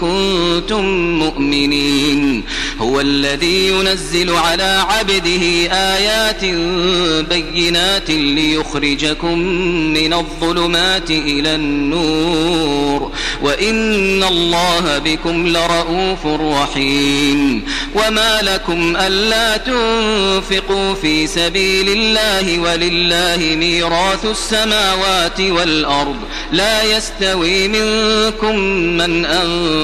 كنتم مؤمنين. هو الذي ينزل على عبده آيات بينات ليخرجكم من الظلمات إلى النور. وإن الله بكم لرؤوف رحيم. وما لكم ألا تنفقوا في سبيل الله ولله ميراث السماوات والأرض. لا يستوي منكم من أنفق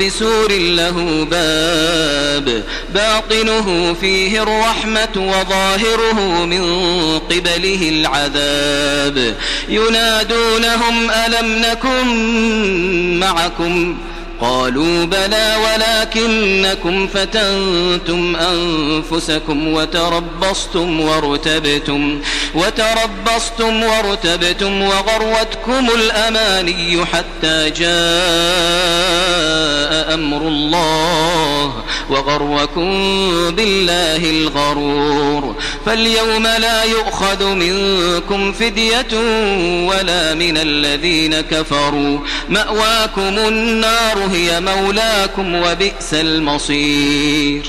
بسور له باب باطنه فيه الرحمة وظاهره من قبله العذاب. ينادونهم ألم نكن معكم؟ قالوا بلى ولكنكم فتنتم أنفسكم وتربصتم وارتبتم وتربصتم وارتبتم وغروتكم الأماني حتى جاء أمر الله وغركم بالله الغرور فاليوم لا يؤخذ منكم فدية ولا من الذين كفروا مأواكم النار هي مولاكم وبئس المصير.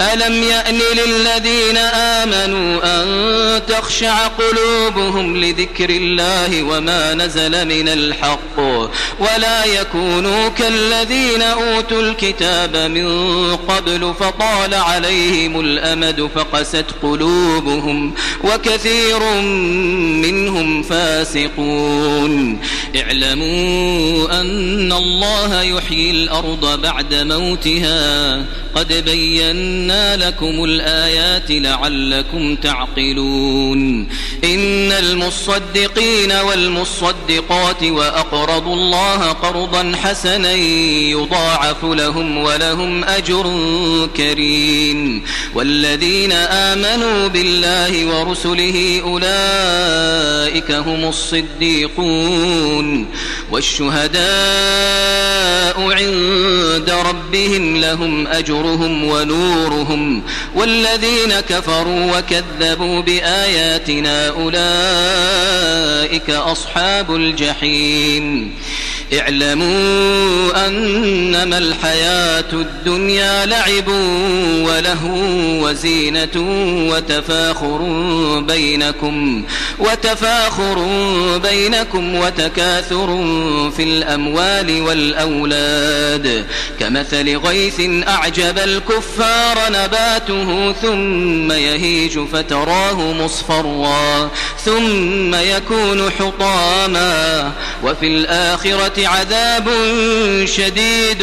ألم يأن للذين آمنوا أن تخشع قلوبهم لذكر الله وما نزل من الحق ولا يكونوا كالذين أوتوا الكتاب من قبل فطال عليهم الأمد فقست قلوبهم وكثير منهم فاسقون اعلموا أن الله يحيي الأرض بعد موتها قد بينا لكم الآيات لعلكم تعقلون. إن المصدقين والمصدقات وأقرضوا الله قرضا حسنا يضاعف لهم ولهم أجر كريم. والذين آمنوا بالله ورسله أولئك هم الصديقون. والشهداء عند ربهم لهم أجرهم ونورهم والذين كفروا وكذبوا بآياتنا أولئك أصحاب الجحيم اعلموا أنما الحياة الدنيا لعب وله وزينة وتفاخر بينكم وتفاخر بينكم وتكاثر في الأموال والأولاد. كمثل غيث أعجب الكفار نباته ثم يهيج فتراه مصفرا ثم يكون حطاما. وفي الآخرة عذاب شديد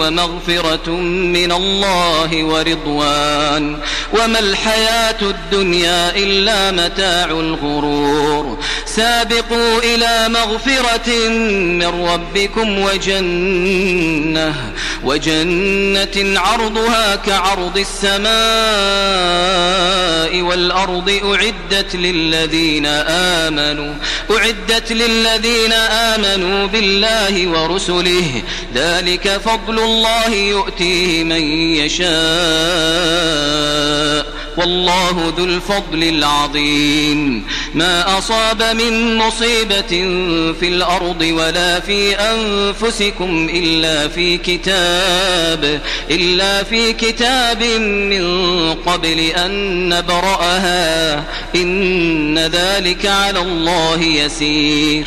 ومغفرة من الله ورضوان. وما الحياة الدنيا إلا متاع الغرور. سابقوا إلى مغفرة من ربكم وجنة وجنة عرضها كعرض السماء. والأرض أعدت للذين آمنوا أعدت للذين آمنوا بالله ورسله. ذلك فضل الله يؤتيه من يشاء. والله ذو الفضل العظيم. ما أصاب من مصيبة في الأرض ولا في أنفسكم إلا في كتاب إلا في كتاب من قبل أن نبرأها. إن ذلك على الله يسير.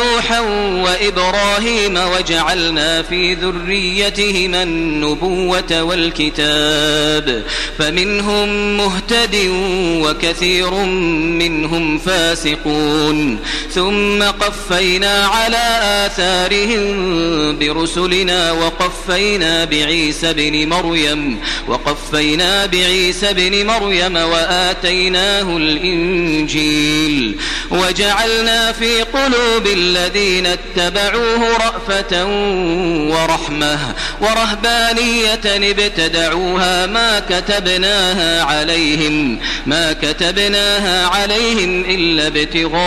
نوحا وإبراهيم وجعلنا في ذريتهما النبوة والكتاب فمنهم مهتد وكثير منهم فاسقون ثم قفينا على آثارهم برسلنا وقفينا بعيسى بن مريم وقفينا بعيسى بن مريم وآتيناه الإنجيل وجعلنا في قلوب الذين اتبعوه رأفة ورحمة ورهبانية ابتدعوها ما كتبناها عليهم ما كتبناها عليهم إلا ابتغاء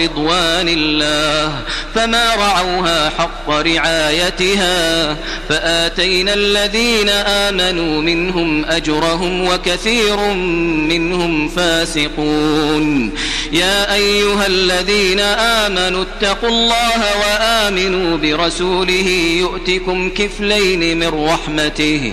رضوان الله. فما رعوها حق رعايتها فآتينا الذين آمنوا منهم أجرهم وكثير منهم فاسقون. يا أيها الذين آمنوا اتقوا الله وآمنوا برسوله يؤتكم كفلين من رحمته